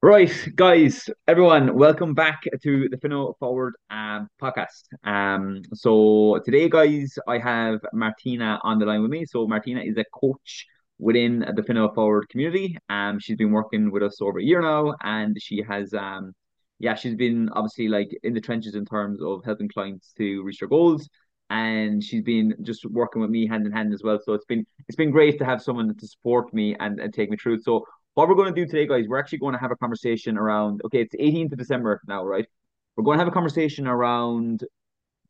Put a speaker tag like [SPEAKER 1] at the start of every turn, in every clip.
[SPEAKER 1] Right, guys, everyone, welcome back to the Finno Forward um, podcast. Um, so today, guys, I have Martina on the line with me. So Martina is a coach within the Finno Forward community. Um, she's been working with us over a year now, and she has, um, yeah, she's been obviously like in the trenches in terms of helping clients to reach their goals, and she's been just working with me hand in hand as well. So it's been it's been great to have someone to support me and, and take me through. So what we're going to do today, guys, we're actually going to have a conversation around. Okay, it's 18th of December now, right? We're going to have a conversation around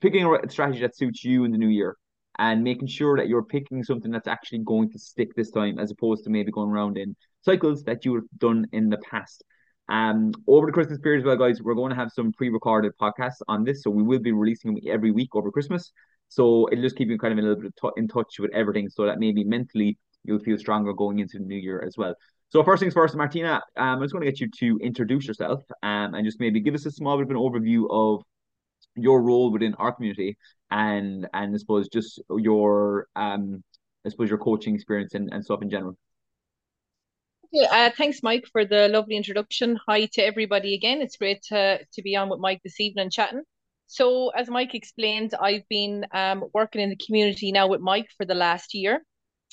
[SPEAKER 1] picking a strategy that suits you in the new year and making sure that you're picking something that's actually going to stick this time, as opposed to maybe going around in cycles that you have done in the past. Um, over the Christmas period as well, guys, we're going to have some pre-recorded podcasts on this, so we will be releasing them every week over Christmas. So it'll just keep you kind of a little bit in touch with everything, so that maybe mentally you'll feel stronger going into the new year as well. So first things first, Martina, um, I'm just going to get you to introduce yourself um, and just maybe give us a small bit of an overview of your role within our community and and I suppose just your um I suppose your coaching experience and, and stuff in general.
[SPEAKER 2] Yeah, uh, thanks, Mike, for the lovely introduction. Hi to everybody again. It's great to, to be on with Mike this evening chatting. So, as Mike explained, I've been um, working in the community now with Mike for the last year.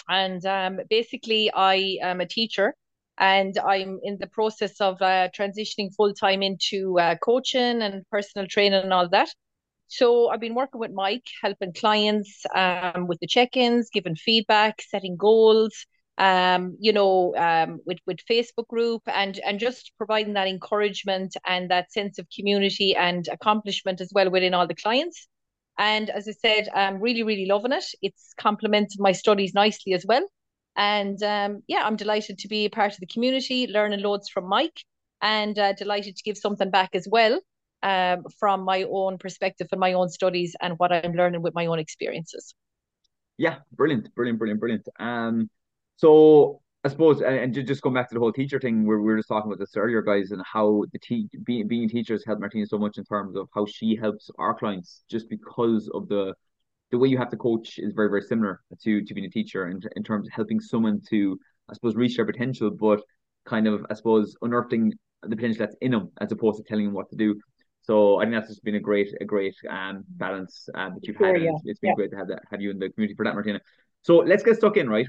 [SPEAKER 2] And um, basically, I am a teacher and I'm in the process of uh, transitioning full time into uh, coaching and personal training and all that. So I've been working with Mike, helping clients um, with the check-ins, giving feedback, setting goals, um, you know, um, with with Facebook group, and and just providing that encouragement and that sense of community and accomplishment as well within all the clients. And as I said, I'm really really loving it. It's complemented my studies nicely as well. And um, yeah, I'm delighted to be a part of the community, learning loads from Mike, and uh, delighted to give something back as well um, from my own perspective and my own studies and what I'm learning with my own experiences.
[SPEAKER 1] Yeah, brilliant, brilliant, brilliant, brilliant. Um, so I suppose, and just going back to the whole teacher thing, where we were just talking about this earlier, guys, and how the te- being being teachers help Martina so much in terms of how she helps our clients, just because of the the way you have to coach is very very similar to to being a teacher in, in terms of helping someone to I suppose reach their potential, but kind of I suppose unearthing the potential that's in them as opposed to telling them what to do. So I think that's just been a great a great um balance uh, that you've had. Yeah. It's, it's been yeah. great to have that have you in the community for that, Martina. So let's get stuck in, right?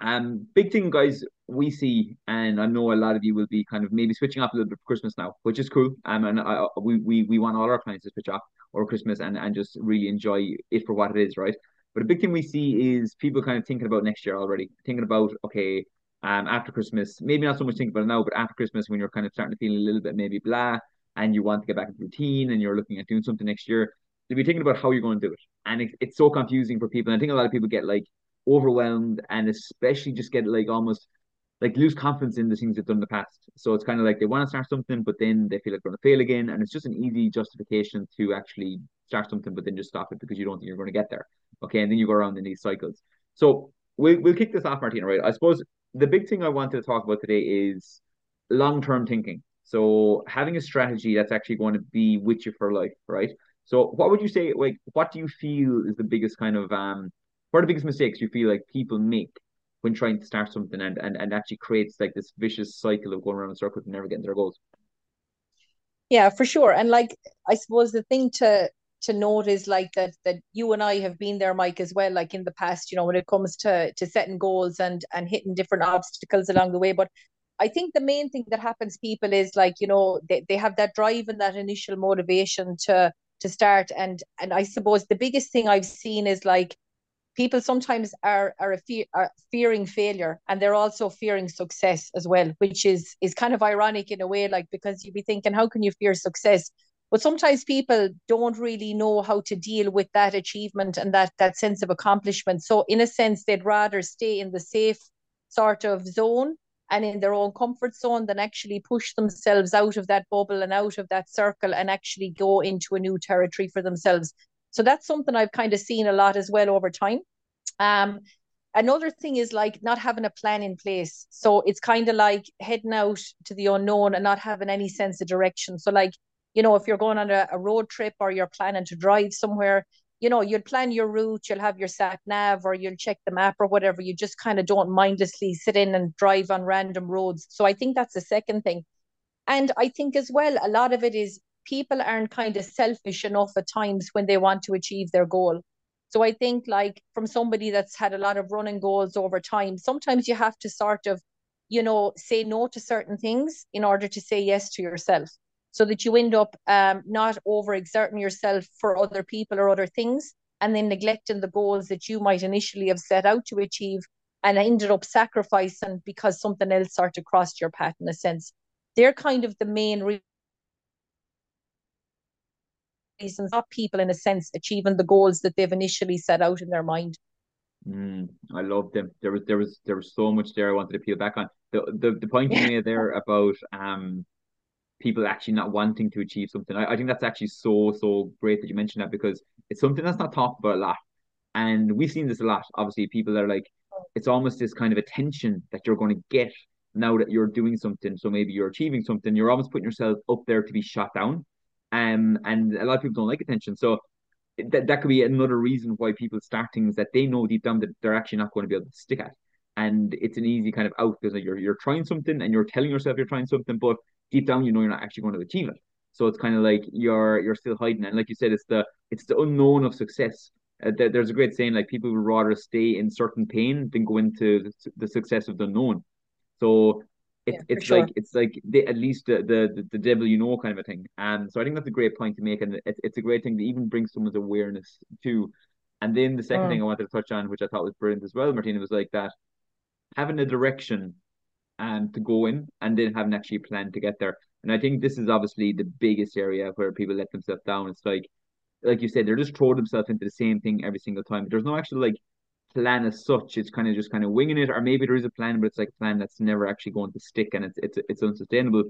[SPEAKER 1] Um, big thing, guys, we see, and I know a lot of you will be kind of maybe switching off a little bit for Christmas now, which is cool. Um, and I, we we we want all our clients to switch off or Christmas and and just really enjoy it for what it is, right? But a big thing we see is people kind of thinking about next year already, thinking about okay, um, after Christmas, maybe not so much thinking about it now, but after Christmas when you're kind of starting to feel a little bit maybe blah, and you want to get back into routine, and you're looking at doing something next year, to be thinking about how you're going to do it, and it, it's so confusing for people. And I think a lot of people get like overwhelmed and especially just get like almost like lose confidence in the things they've done in the past. So it's kind of like they want to start something, but then they feel like they're going to fail again. And it's just an easy justification to actually start something, but then just stop it because you don't think you're going to get there. Okay. And then you go around in these cycles. So we'll, we'll kick this off, Martina, right? I suppose the big thing I wanted to talk about today is long term thinking. So having a strategy that's actually going to be with you for life, right? So what would you say, like, what do you feel is the biggest kind of um what are the biggest mistakes you feel like people make when trying to start something and, and, and actually creates like this vicious cycle of going around in circles and never getting their goals?
[SPEAKER 2] Yeah, for sure. And like I suppose the thing to to note is like that that you and I have been there, Mike, as well, like in the past, you know, when it comes to to setting goals and and hitting different obstacles along the way. But I think the main thing that happens people is like, you know, they, they have that drive and that initial motivation to to start. And and I suppose the biggest thing I've seen is like people sometimes are are, fear, are fearing failure and they're also fearing success as well which is is kind of ironic in a way like because you'd be thinking how can you fear success? But sometimes people don't really know how to deal with that achievement and that that sense of accomplishment. So in a sense they'd rather stay in the safe sort of zone and in their own comfort zone than actually push themselves out of that bubble and out of that circle and actually go into a new territory for themselves so that's something I've kind of seen a lot as well over time. Um, another thing is like not having a plan in place. So it's kind of like heading out to the unknown and not having any sense of direction. So like, you know, if you're going on a, a road trip or you're planning to drive somewhere, you know, you'll plan your route, you'll have your sat nav or you'll check the map or whatever. You just kind of don't mindlessly sit in and drive on random roads. So I think that's the second thing. And I think as well, a lot of it is people aren't kind of selfish enough at times when they want to achieve their goal. So I think like from somebody that's had a lot of running goals over time, sometimes you have to sort of, you know, say no to certain things in order to say yes to yourself. So that you end up um, not overexerting yourself for other people or other things, and then neglecting the goals that you might initially have set out to achieve and ended up sacrificing because something else sort of crossed your path in a sense. They're kind of the main not people in a sense achieving the goals that they've initially set out in their mind.
[SPEAKER 1] Mm, I love them. There was there was there was so much there I wanted to peel back on. The the, the point you made there about um people actually not wanting to achieve something. I, I think that's actually so so great that you mentioned that because it's something that's not talked about a lot. And we've seen this a lot. Obviously, people that are like, it's almost this kind of attention that you're going to get now that you're doing something. So maybe you're achieving something, you're almost putting yourself up there to be shot down. Um, and a lot of people don't like attention. So that, that could be another reason why people start things that they know deep down that they're actually not going to be able to stick at. And it's an easy kind of out because you're you're trying something and you're telling yourself you're trying something, but deep down you know you're not actually going to achieve it. So it's kind of like you're you're still hiding. And like you said, it's the it's the unknown of success. Uh, there, there's a great saying like people would rather stay in certain pain than go into the, the success of the known. So it's yeah, it's sure. like it's like the, at least the, the the devil you know kind of a thing. And so I think that's a great point to make, and it's it's a great thing to even bring someone's awareness to. And then the second mm. thing I wanted to touch on, which I thought was brilliant as well, Martina, was like that having a direction and um, to go in, and then having actually a plan to get there. And I think this is obviously the biggest area where people let themselves down. It's like, like you said, they're just throwing themselves into the same thing every single time. There's no actual like plan as such. It's kind of just kind of winging it, or maybe there is a plan, but it's like a plan that's never actually going to stick and it's it's it's unsustainable.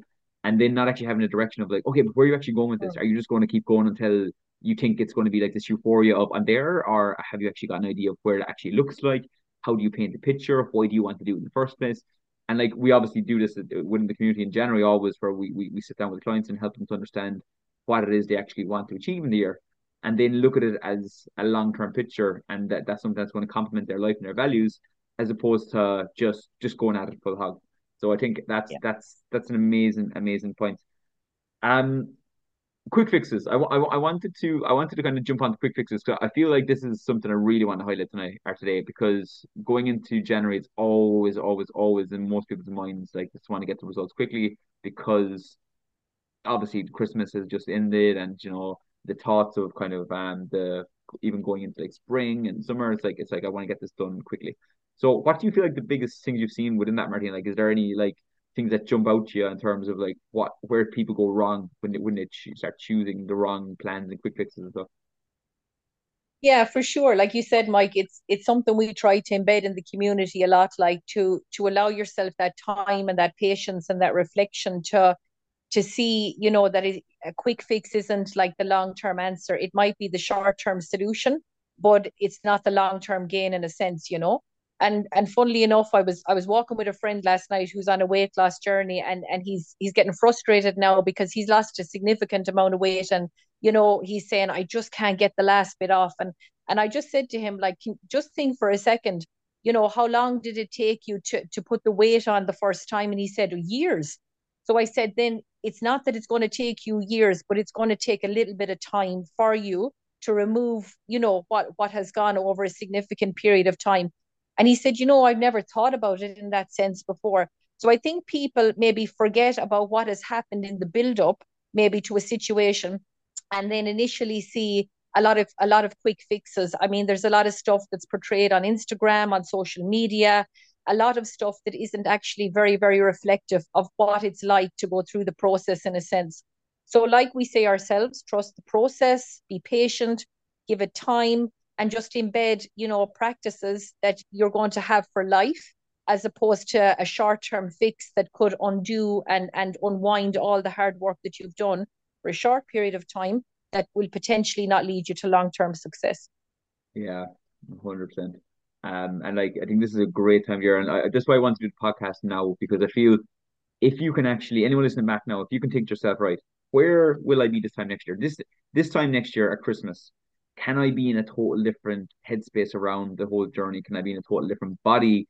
[SPEAKER 1] And then not actually having a direction of like, okay, but where are you actually going with this? Are you just going to keep going until you think it's going to be like this euphoria of I'm there, or have you actually got an idea of where it actually looks like? How do you paint the picture? Why do you want to do it in the first place? And like we obviously do this uh, within the community in general, always where we, we we sit down with clients and help them to understand what it is they actually want to achieve in the year and then look at it as a long term picture and that, that's something that's going to complement their life and their values as opposed to just just going at it full hog. So I think that's yeah. that's that's an amazing amazing point. Um, quick fixes. I, I, I wanted to I wanted to kind of jump on the quick fixes because I feel like this is something I really want to highlight tonight or today because going into January it's always always always in most people's minds like just want to get the results quickly because obviously Christmas has just ended and you know the thoughts of kind of um the even going into like spring and summer. It's like it's like I want to get this done quickly. So what do you feel like the biggest things you've seen within that, Martin? Like, is there any like things that jump out to you in terms of like what where people go wrong when they when they start choosing the wrong plans and quick fixes and stuff?
[SPEAKER 2] Yeah, for sure. Like you said, Mike, it's it's something we try to embed in the community a lot, like to to allow yourself that time and that patience and that reflection to to see, you know, that a quick fix isn't like the long term answer. It might be the short term solution, but it's not the long term gain in a sense, you know. And and funnily enough, I was I was walking with a friend last night who's on a weight loss journey, and and he's he's getting frustrated now because he's lost a significant amount of weight, and you know he's saying I just can't get the last bit off, and and I just said to him like, just think for a second, you know, how long did it take you to to put the weight on the first time? And he said years. So I said, then it's not that it's going to take you years, but it's going to take a little bit of time for you to remove, you know, what what has gone over a significant period of time. And he said, you know, I've never thought about it in that sense before. So I think people maybe forget about what has happened in the build up, maybe to a situation, and then initially see a lot of a lot of quick fixes. I mean, there's a lot of stuff that's portrayed on Instagram, on social media, a lot of stuff that isn't actually very, very reflective of what it's like to go through the process in a sense. So, like we say ourselves, trust the process, be patient, give it time, and just embed, you know, practices that you're going to have for life, as opposed to a short-term fix that could undo and and unwind all the hard work that you've done for a short period of time that will potentially not lead you to long-term success.
[SPEAKER 1] Yeah, hundred percent. Um, and like I think this is a great time year and I, that's why I want to do the podcast now because I feel if you can actually anyone listening back now, if you can think yourself right, where will I be this time next year? This this time next year at Christmas, can I be in a total different headspace around the whole journey? Can I be in a total different body?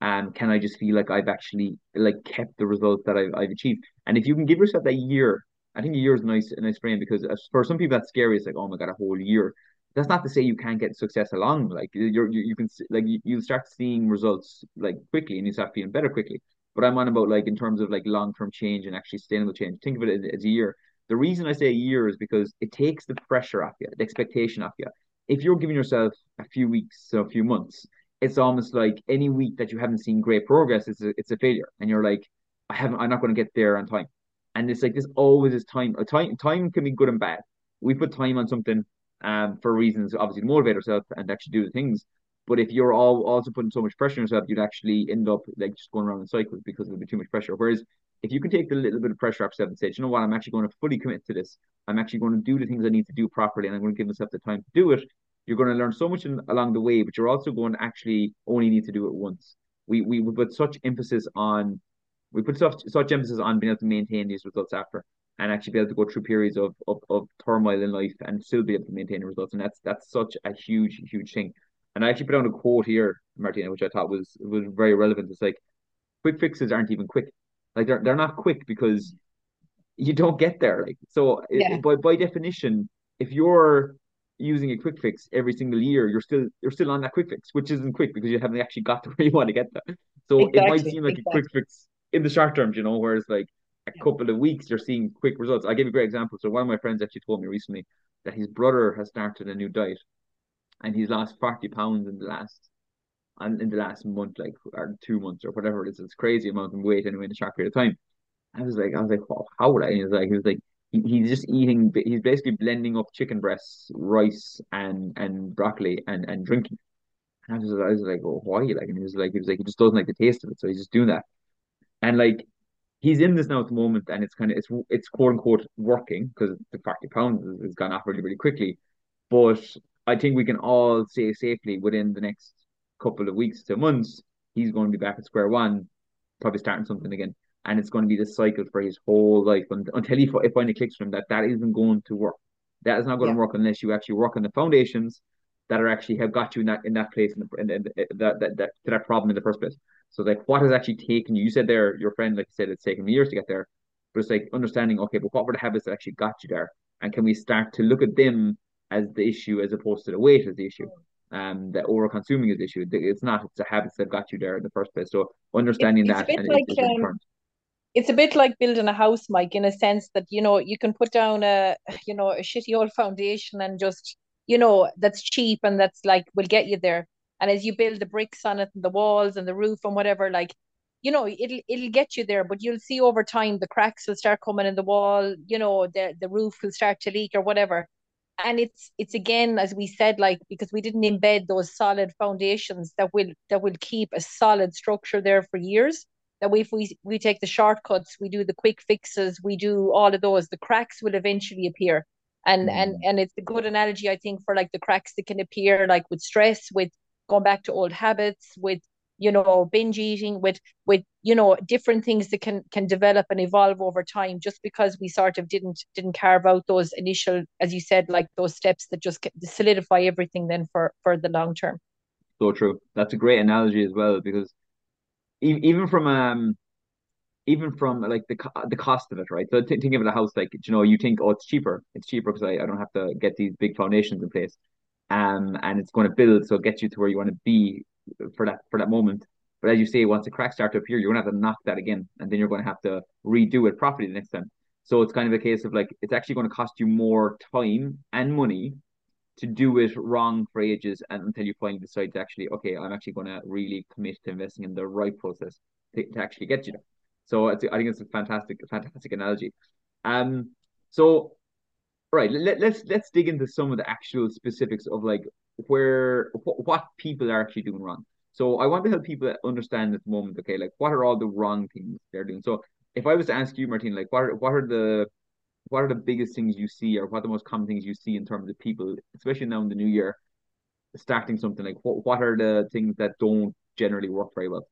[SPEAKER 1] Um, can I just feel like I've actually like kept the results that I've, I've achieved? And if you can give yourself that year, I think a year is nice, a nice frame because for some people that's scary. It's like, oh my god, a whole year. That's not to say you can't get success along. Like you're, you, you can like you, you start seeing results like quickly, and you start feeling better quickly. But I'm on about like in terms of like long term change and actually sustainable change. Think of it as, as a year. The reason I say a year is because it takes the pressure off you, the expectation off you. If you're giving yourself a few weeks, so a few months, it's almost like any week that you haven't seen great progress, it's a, it's a failure. And you're like, I haven't, I'm not going to get there on time. And it's like this always is time. A time time can be good and bad. We put time on something um for reasons obviously to motivate yourself and actually do the things. But if you're all also putting so much pressure on yourself, you'd actually end up like just going around in cycles because there'll be too much pressure. Whereas if you can take the little bit of pressure off yourself and say, you know what, I'm actually going to fully commit to this. I'm actually going to do the things I need to do properly, and I'm going to give myself the time to do it. You're going to learn so much in, along the way, but you're also going to actually only need to do it once. We we, we put such emphasis on we put such such emphasis on being able to maintain these results after and actually be able to go through periods of, of, of turmoil in life and still be able to maintain results. And that's that's such a huge, huge thing. And I actually put down a quote here, Martina, which I thought was was very relevant. It's like quick fixes aren't even quick. Like they're they're not quick because you don't get there. Like so yeah. it, by by definition, if you're using a quick fix every single year, you're still you're still on that quick fix, which isn't quick because you haven't actually got to where you want to get there. So exactly. it might seem like exactly. a quick fix in the short term, you know, whereas like a couple of weeks you're seeing quick results. I'll give you a great example. So one of my friends actually told me recently that his brother has started a new diet and he's lost 40 pounds in the last and in the last month, like or two months or whatever it is. It's crazy amount of weight anyway in a short period of time. I was like, I was like, how would I? And he was like, he was like, he, he's just eating. He's basically blending up chicken breasts, rice, and and broccoli, and and drinking. And I was, I was like, oh, why? Like, and he was like, he was like, he just doesn't like the taste of it, so he's just doing that. And like, he's in this now at the moment, and it's kind of it's it's quote unquote working because the forty pounds has gone off really really quickly. But I think we can all say safely within the next couple of weeks to months, he's going to be back at square one, probably starting something again. And it's going to be the cycle for his whole life until he it finally clicks for him that that isn't going to work. That is not going yeah. to work unless you actually work on the foundations that are actually have got you in that in that place in, the, in, in, in that, that that to that problem in the first place. So like, what has actually taken you? You said there, your friend, like you said, it's taken years to get there, but it's like understanding. Okay, but what were the habits that actually got you there? And can we start to look at them as the issue as opposed to the weight as the issue? um, that over consuming is the issue. It's not. It's the habits that got you there in the first place. So understanding
[SPEAKER 2] it's
[SPEAKER 1] that and
[SPEAKER 2] like, it's, it's, um, it's, a bit like building a house, Mike, in a sense that you know you can put down a you know a shitty old foundation and just you know that's cheap and that's like will get you there. And as you build the bricks on it and the walls and the roof and whatever, like you know it'll it'll get you there but you'll see over time the cracks will start coming in the wall you know the the roof will start to leak or whatever and it's it's again as we said like because we didn't embed those solid foundations that will that will keep a solid structure there for years that we, if we we take the shortcuts we do the quick fixes we do all of those the cracks will eventually appear and mm. and and it's a good analogy i think for like the cracks that can appear like with stress with going back to old habits with you know binge eating with with you know different things that can can develop and evolve over time just because we sort of didn't didn't carve out those initial as you said like those steps that just solidify everything then for for the long term.
[SPEAKER 1] So true. That's a great analogy as well because even from um even from like the the cost of it, right? So th- think of a house like you know you think oh it's cheaper, it's cheaper because I, I don't have to get these big foundations in place, um, and it's going to build so get you to where you want to be for that for that moment. But as you say, once the cracks start to appear, you're gonna have to knock that again, and then you're going to have to redo it properly the next time. So it's kind of a case of like it's actually going to cost you more time and money to do it wrong for ages, and until you finally decide to actually, okay, I'm actually going to really commit to investing in the right process to, to actually get you there. So I think it's a fantastic, fantastic analogy. Um, so right, let, let's let's dig into some of the actual specifics of like where what people are actually doing wrong. So I want to help people understand at the moment, okay, like what are all the wrong things they're doing. So if I was to ask you, Martin, like what are, what are the what are the biggest things you see, or what are the most common things you see in terms of people, especially now in the new year, starting something like what what are the things that don't generally work very well?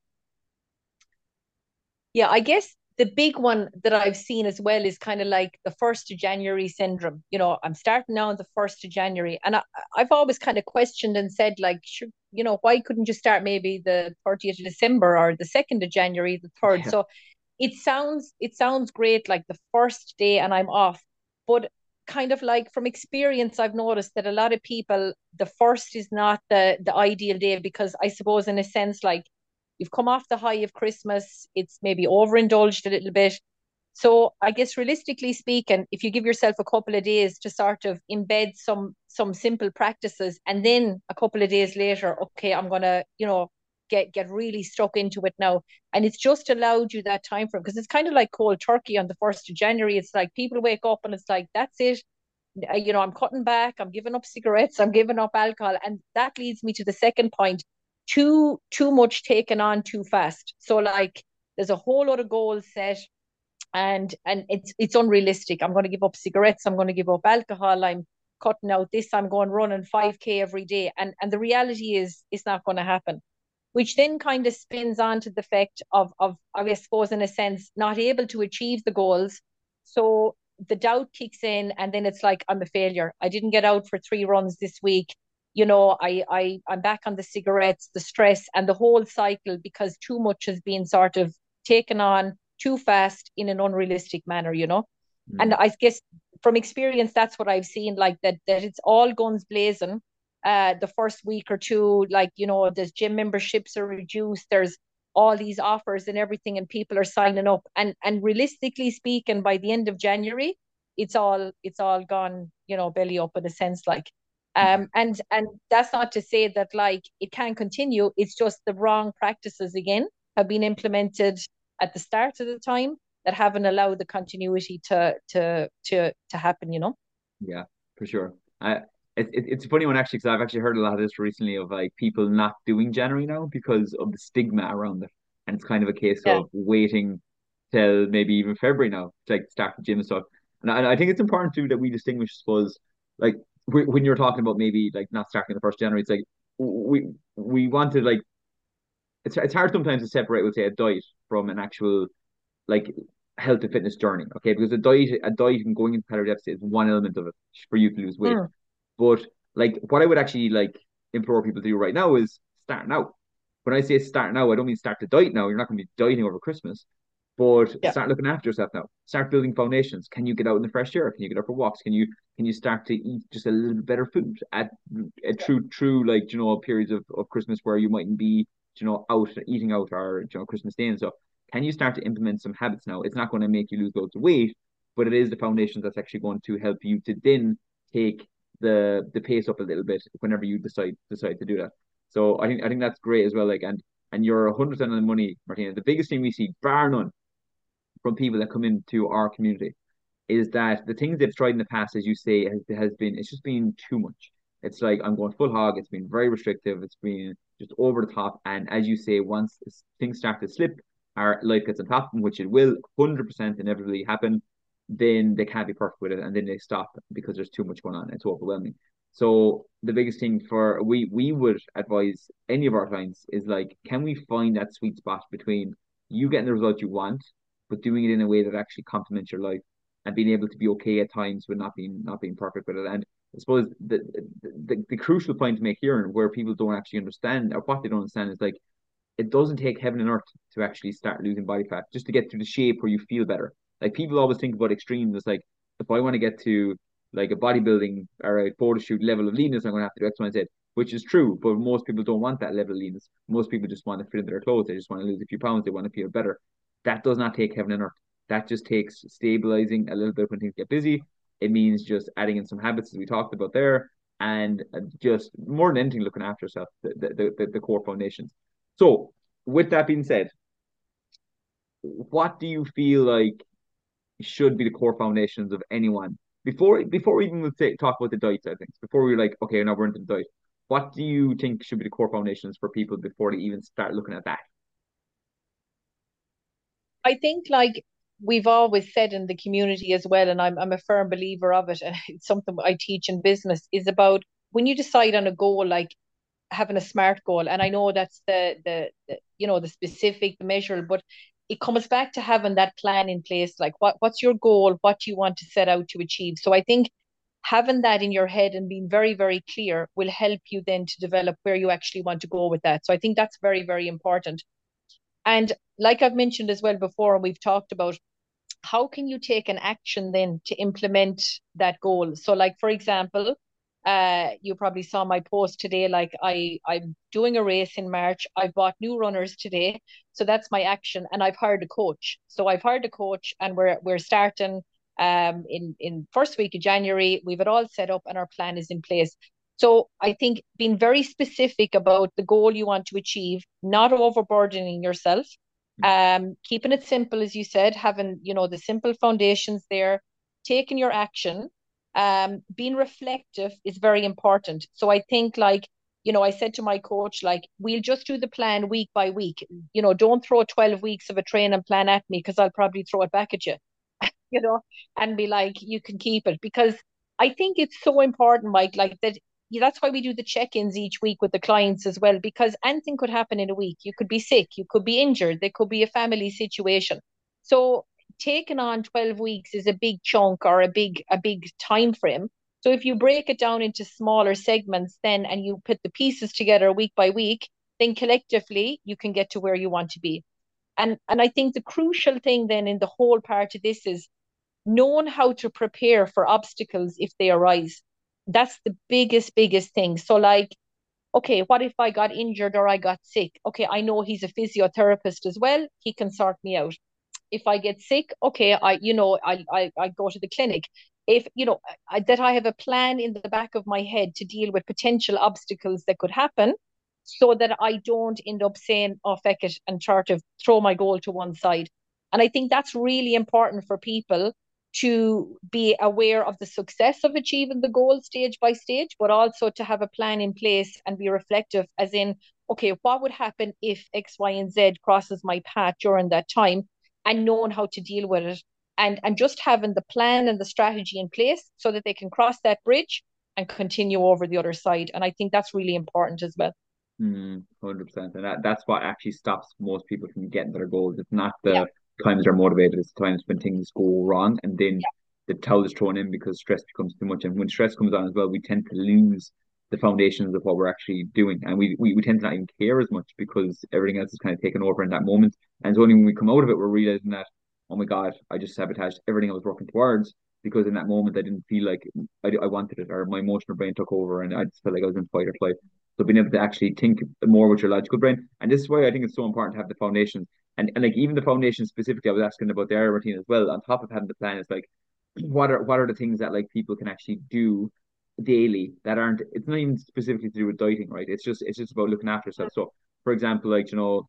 [SPEAKER 2] Yeah, I guess the big one that I've seen as well is kind of like the first of January syndrome. You know, I'm starting now on the first of January, and I, I've always kind of questioned and said, like, you know, why couldn't you start maybe the 30th of December or the second of January, the third? Yeah. So it sounds it sounds great, like the first day, and I'm off, but kind of like from experience i've noticed that a lot of people the first is not the the ideal day because i suppose in a sense like you've come off the high of christmas it's maybe overindulged a little bit. So i guess realistically speaking if you give yourself a couple of days to sort of embed some some simple practices and then a couple of days later okay i'm gonna you know get get really stuck into it now. And it's just allowed you that time frame because it's kind of like cold turkey on the 1st of january. It's like people wake up and it's like that's it. Uh, you know i'm cutting back i'm giving up cigarettes i'm giving up alcohol. And that leads me to the second point too too much taken on too fast. So like there's a whole lot of goals set and and it's it's unrealistic. I'm going to give up cigarettes. I'm going to give up alcohol. I'm cutting out this. I'm going running 5k every day. And and the reality is it's not going to happen. Which then kind of spins on to the fact of, of, I suppose, in a sense, not able to achieve the goals. So the doubt kicks in, and then it's like, I'm a failure. I didn't get out for three runs this week. You know, I, I, I'm back on the cigarettes, the stress, and the whole cycle because too much has been sort of taken on too fast in an unrealistic manner, you know? Mm. And I guess from experience, that's what I've seen, like that, that it's all guns blazing uh, the first week or two, like, you know, there's gym memberships are reduced, there's all these offers and everything, and people are signing up. And and realistically speaking, by the end of January, it's all it's all gone, you know, belly up in a sense, like. Um, and and that's not to say that like it can continue. It's just the wrong practices again have been implemented at the start of the time that haven't allowed the continuity to to to to happen. You know.
[SPEAKER 1] Yeah, for sure. I it, it, it's a funny one actually because I've actually heard a lot of this recently of like people not doing January now because of the stigma around it, and it's kind of a case yeah. of waiting till maybe even February now to like start the gym and stuff. And I, I think it's important too that we distinguish, suppose, like when you're talking about maybe like not starting the first January, it's like we we want to like it's it's hard sometimes to separate, we'll say, a diet from an actual like health and fitness journey. Okay, because a diet a diet and going into calorie deficit is one element of it for you to lose weight. Mm. But like what I would actually like implore people to do right now is start now. When I say start now, I don't mean start to diet now. You're not going to be dieting over Christmas, but yeah. start looking after yourself now. Start building foundations. Can you get out in the fresh air? Can you get out for walks? Can you can you start to eat just a little bit better food at a true true like you know periods of, of Christmas where you mightn't be you know out eating out or you know Christmas Day and so can you start to implement some habits now? It's not going to make you lose loads of weight, but it is the foundation that's actually going to help you to then take the the pace up a little bit whenever you decide decide to do that. So I think I think that's great as well. Like and and you're hundred percent on the money, Martina. The biggest thing we see, bar none, from people that come into our community, is that the things they've tried in the past, as you say, has has been it's just been too much. It's like I'm going full hog. It's been very restrictive. It's been just over the top. And as you say, once things start to slip, our life gets on top, which it will hundred percent inevitably happen then they can't be perfect with it and then they stop because there's too much going on. It's overwhelming. So the biggest thing for we we would advise any of our clients is like, can we find that sweet spot between you getting the result you want, but doing it in a way that actually complements your life and being able to be okay at times with not being not being perfect with it. And I suppose the the, the crucial point to make here and where people don't actually understand or what they don't understand is like it doesn't take heaven and earth to actually start losing body fat just to get to the shape where you feel better. Like people always think about extremes. It's like if I want to get to like a bodybuilding or a photo shoot level of leanness, I'm going to have to do X, Y, and Z, which is true. But most people don't want that level of leanness. Most people just want to fit into their clothes. They just want to lose a few pounds. They want to feel better. That does not take heaven and earth. That just takes stabilizing a little bit when things get busy. It means just adding in some habits as we talked about there, and uh, just more than anything, looking after yourself, the the, the, the core foundations. So, with that being said, what do you feel like should be the core foundations of anyone. Before before we even say, talk about the diet I think before we're like, okay, now we're into the diet, what do you think should be the core foundations for people before they even start looking at that?
[SPEAKER 2] I think like we've always said in the community as well, and I'm I'm a firm believer of it, and it's something I teach in business, is about when you decide on a goal, like having a smart goal. And I know that's the the, the you know the specific, the measurable, but it comes back to having that plan in place like what what's your goal? What do you want to set out to achieve? So i think having that in your head and being very very clear will help you then to develop where you actually want to go with that. So i think that's very very important and like i've mentioned as well before and we've talked about how can you take an action then to implement that goal? So like for example uh you probably saw my post today like i i'm doing a race in march. I've bought new runners today. So that's my action. And i've hired a coach. So i've hired a coach and we're we're starting um in in first week of january. We've it all set up and our plan is in place so i think being very specific about the goal you want to achieve not overburdening yourself. Um keeping it simple as you said having you know the simple foundations there taking your action um being reflective is very important. So i think like you know i said to my coach like we'll just do the plan week by week. You know don't throw 12 weeks of a training plan at me because i'll probably throw it back at you you know and be like you can keep it. Because i think it's so important mike like that that's why we do the check-ins each week with the clients as well because anything could happen in a week. You could be sick you could be injured there could be a family situation. So taking on 12 weeks is a big chunk or a big a big time frame so if you break it down into smaller segments then and you put the pieces together week by week then collectively you can get to where you want to be. And and i think the crucial thing then in the whole part of this is knowing how to prepare for obstacles if they arise that's the biggest biggest thing so like okay what if i got injured or i got sick okay i know he's a physiotherapist as well he can sort me out if I get sick, okay, I you know I I, I go to the clinic. If you know I, that I have a plan in the back of my head to deal with potential obstacles that could happen, so that I don't end up saying, "Oh, feck it," and try to throw my goal to one side. And I think that's really important for people to be aware of the success of achieving the goal stage by stage, but also to have a plan in place and be reflective, as in, okay, what would happen if X, Y, and Z crosses my path during that time? and knowing how to deal with it and and just having the plan and the strategy in place so that they can cross that bridge and continue over the other side and i think that's really important as well
[SPEAKER 1] mm, 100% and that, that's what actually stops most people from getting their goals it's not the yeah. Times they're motivated it's times when things go wrong and then the towel is thrown in because stress becomes too much and when stress comes on as well we tend to lose the foundations of what we're actually doing. And we, we, we tend to not even care as much because everything else is kind of taken over in that moment. And it's only when we come out of it, we're realizing that, oh my God, I just sabotaged everything I was working towards because in that moment I didn't feel like I, I wanted it or my emotional brain took over and I just felt like I was in fight or flight. So being able to actually think more with your logical brain. And this is why I think it's so important to have the foundations. And, and like even the foundation specifically, I was asking about the area routine as well. On top of having the plan, is like what are what are the things that like people can actually do daily that aren't it's not even specifically to do with dieting right? It's just it's just about looking after yourself. So for example like you know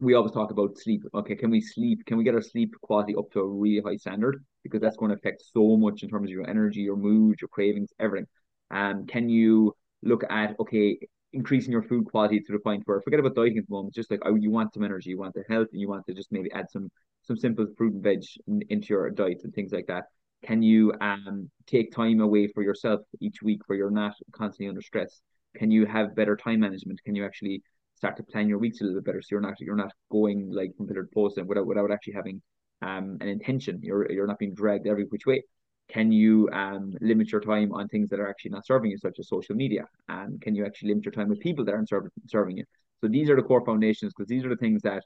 [SPEAKER 1] we always talk about sleep. Okay can we sleep? Can we get our sleep quality up to a really high standard? Because that's going to affect so much in terms of your energy your mood your cravings everything. Um, can you look at okay increasing your food quality to the point where forget about dieting at the moment just like oh, you want some energy you want the health and you want to just maybe add some some simple fruit and veg in, into your diet and things like that can you um take time away for yourself each week where you're not constantly under stress? Can you have better time management? Can you actually start to plan your weeks a little bit better so you're not you're not going like from pillar to post and without without actually having um an intention. You're you're not being dragged every which way. Can you um limit your time on things that are actually not serving you, such as social media? And can you actually limit your time with people that aren't serving serving you? So these are the core foundations because these are the things that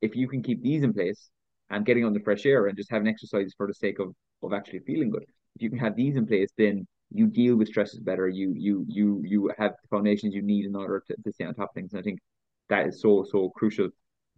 [SPEAKER 1] if you can keep these in place and getting on the fresh air and just having exercise for the sake of of actually feeling good. If you can have these in place, then you deal with stresses better. You you you you have the foundations you need in order to, to stay on top of things. And I think that is so so crucial.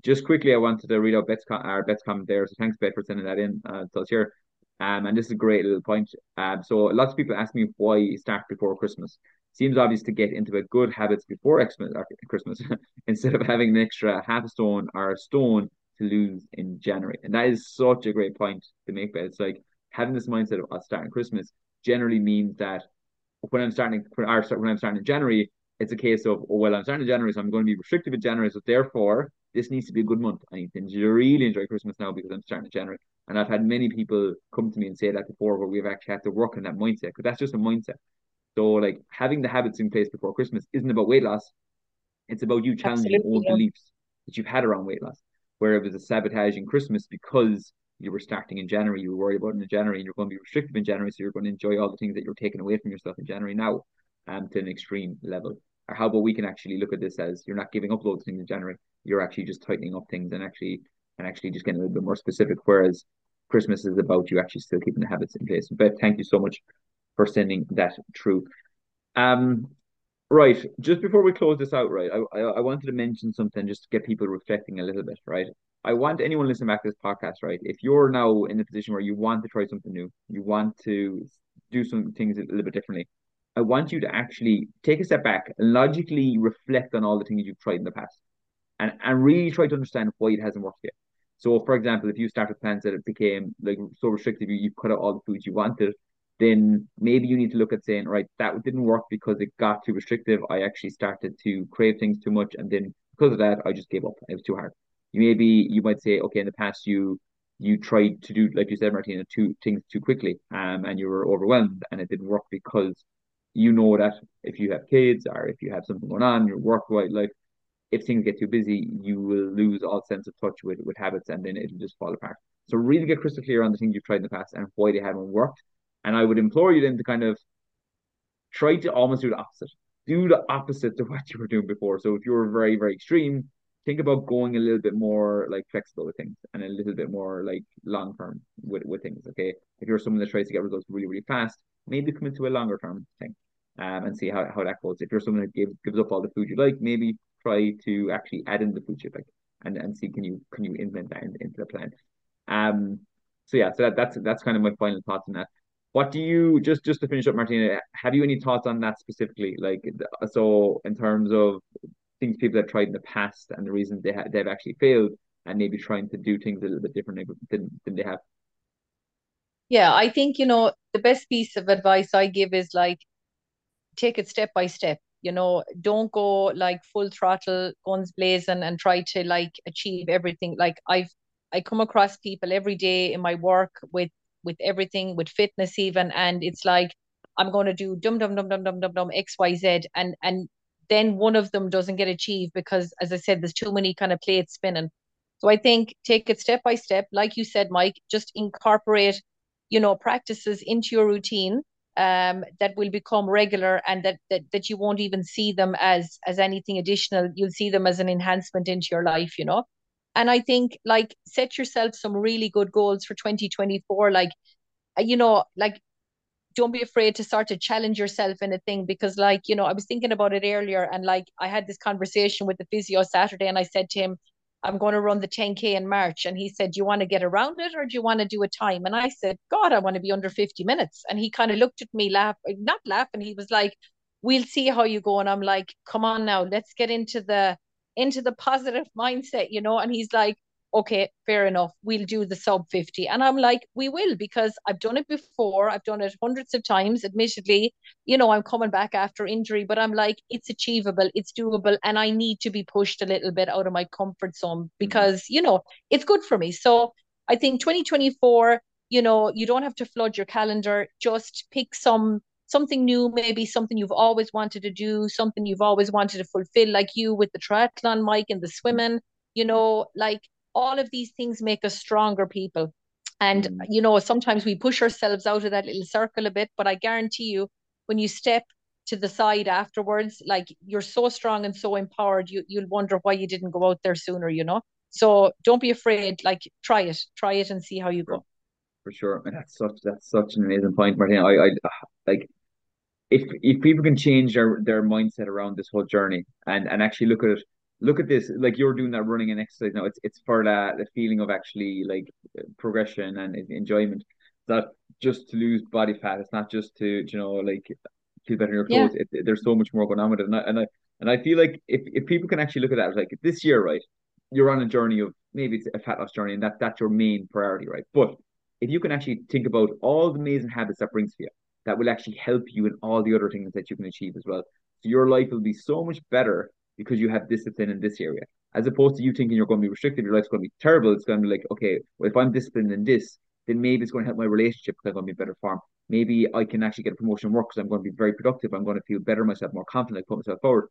[SPEAKER 1] Just quickly, I wanted to read out Beth's our Beth's comment there. So thanks, Beth, for sending that in. Uh, so it's here. Um, and this is a great little point. Um, so lots of people ask me why start before Christmas. Seems obvious to get into a good habits before Xmas, Christmas instead of having an extra half a stone or a stone to lose in January. And that is such a great point to make. But it's like having this mindset of starting Christmas generally means that when I'm starting when I'm starting in January, it's a case of oh well I'm starting in January, so I'm going to be restrictive in January, so therefore this needs to be a good month. I need to really enjoy Christmas now because I'm starting in January. And I've had many people come to me and say that before, where we've actually had to work on that mindset because that's just a mindset. So like having the habits in place before Christmas isn't about weight loss; it's about you challenging Absolutely, own yeah. beliefs that you've had around weight loss where it was a sabotaging Christmas because you were starting in January, you were worried about it in January, and you're going to be restrictive in January, so you're going to enjoy all the things that you're taking away from yourself in January now, um, to an extreme level. Or how about we can actually look at this as you're not giving up loads of things in January, you're actually just tightening up things and actually and actually just getting a little bit more specific. Whereas Christmas is about you actually still keeping the habits in place. But thank you so much for sending that through. Um, right, just before we close this out, right, I, I, I wanted to mention something just to get people reflecting a little bit, right? I want anyone listening back to this podcast, right? If you're now in a position where you want to try something new, you want to do some things a little bit differently, I want you to actually take a step back and logically reflect on all the things you've tried in the past and, and really try to understand why it hasn't worked yet. So, for example, if you started plans that it became like so restrictive, you, you cut out all the foods you wanted, then maybe you need to look at saying, right, that didn't work because it got too restrictive. I actually started to crave things too much, and then because of that, I just gave up. It was too hard. You maybe you might say, okay, in the past you you tried to do like you said, Martina, two things too quickly, um, and you were overwhelmed, and it didn't work because you know that if you have kids or if you have something going on, your work life, if things get too busy, you will lose all sense of touch with with habits, and then it'll just fall apart. So really get crystal clear on the things you've tried in the past and why they haven't worked. And I would implore you then to kind of try to almost do the opposite. Do the opposite to what you were doing before. So if you were very, very extreme, think about going a little bit more like flexible with things and a little bit more like long term with, with things. Okay. If you're someone that tries to get results really, really fast, maybe come into a longer term thing um, and see how, how that goes. If you're someone that gives gives up all the food you like, maybe try to actually add in the food like and, and see can you can you implement that in, into the plan. Um so yeah, so that, that's that's kind of my final thoughts on that. What do you just just to finish up, Martina? Have you any thoughts on that specifically? Like, so in terms of things people have tried in the past and the reasons they ha- they've actually failed, and maybe trying to do things a little bit differently than than they have.
[SPEAKER 2] Yeah, I think you know the best piece of advice I give is like take it step by step. You know, don't go like full throttle, guns blazing, and try to like achieve everything. Like I've I come across people every day in my work with with everything, with fitness even, and it's like I'm going to do dum dum dum dum dum dum dum X Y Z, and and then one of them doesn't get achieved because, as I said, there's too many kind of plates spinning. So I think take it step by step, like you said, Mike. Just incorporate, you know, practices into your routine um, that will become regular and that, that that you won't even see them as as anything additional. You'll see them as an enhancement into your life, you know. And I think like set yourself some really good goals for 2024. Like, uh, you know, like don't be afraid to start to challenge yourself in a thing because like you know i was thinking about it earlier and like i had this conversation with the physio saturday and i said to him i'm going to run the 10k in march. And he said do you want to get around it or do you want to do a time? And i said god i want to be under 50 minutes. And he kind of looked at me laugh not laughing he was like we'll see how you go. And i'm like come on now let's get into the into the positive mindset, you know. And he's like, okay, fair enough. We'll do the sub 50. And I'm like, we will, because I've done it before. I've done it hundreds of times. Admittedly, you know, I'm coming back after injury, but I'm like, it's achievable, it's doable. And I need to be pushed a little bit out of my comfort zone because, mm-hmm. you know, it's good for me. So I think 2024, you know, you don't have to flood your calendar. Just pick some something new, maybe something you've always wanted to do, something you've always wanted to fulfill, like you with the triathlon, Mike, and the swimming. You know, like all of these things make us stronger people. And, mm. you know, sometimes we push ourselves out of that little circle a bit, but I guarantee you, when you step to the side afterwards, like you're so strong and so empowered, you, you'll wonder why you didn't go out there sooner, you know? So don't be afraid, like try it, try it and see how you go
[SPEAKER 1] for sure. And that's such that's such an amazing point, Martina. I, I like if if people can change their their mindset around this whole journey and and actually look at it look at this like you're doing that running and exercise now it's it's for that the feeling of actually like progression and enjoyment that just to lose body fat it's not just to you know like feel better in your clothes yeah. it, there's so much more going on with it and I, and I and I feel like if, if people can actually look at that like this year right you're on a journey of maybe it's a fat loss journey and that that's your main priority right but if you can actually think about all the amazing habits that brings for you, that will actually help you in all the other things that you can achieve as well. So your life will be so much better because you have discipline in this area, as opposed to you thinking you're going to be restricted, your life's going to be terrible. It's going to be like, okay, well, if I'm disciplined in this, then maybe it's going to help my relationship because I'm going to be better form. Maybe I can actually get a promotion work because I'm going to be very productive. I'm going to feel better myself, more confident, I put myself forward,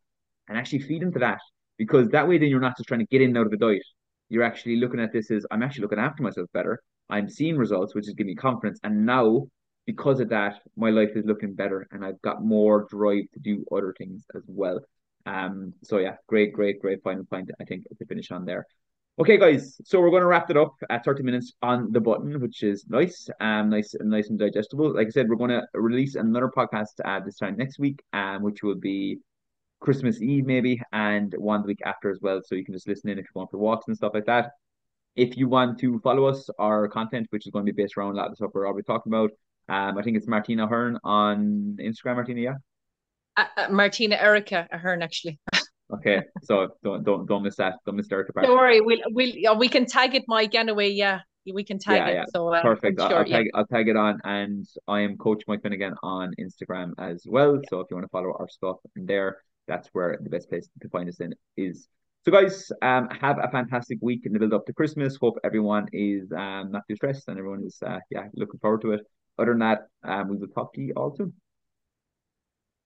[SPEAKER 1] and actually feed into that because that way then you're not just trying to get in and out of a diet you're actually looking at this as I'm actually looking after myself better. I'm seeing results, which is giving me confidence. And now, because of that, my life is looking better and I've got more drive to do other things as well. Um, so yeah, great, great, great final point, I think, to finish on there. Okay, guys, so we're going to wrap it up at 30 minutes on the button, which is nice, um, nice, nice and digestible. Like I said, we're going to release another podcast uh, this time next week, um, which will be Christmas Eve maybe, and one the week after as well. So you can just listen in if you want for walks and stuff like that. If you want to follow us, our content, which is going to be based around a lot of the stuff we're already talking about, um, I think it's Martina Hearn on Instagram. Martina, yeah.
[SPEAKER 2] Uh, uh, Martina Erica Hearn, actually.
[SPEAKER 1] okay, so don't don't don't miss that. Don't miss Erica.
[SPEAKER 2] Don't worry, we'll we'll we can tag it, Mike. Anyway, yeah, we can tag yeah, it. Yeah. So uh,
[SPEAKER 1] perfect. Sure, I'll, tag. I'll tag it on, and I am Coach Mike Finnegan on Instagram as well. So if you want to follow our stuff there, that's where the best place to find us in is. So guys, um, have a fantastic week in the build up to Christmas. Hope everyone is um not too stressed and everyone is uh yeah looking forward to it. Other than that, um, we will talk to you all soon.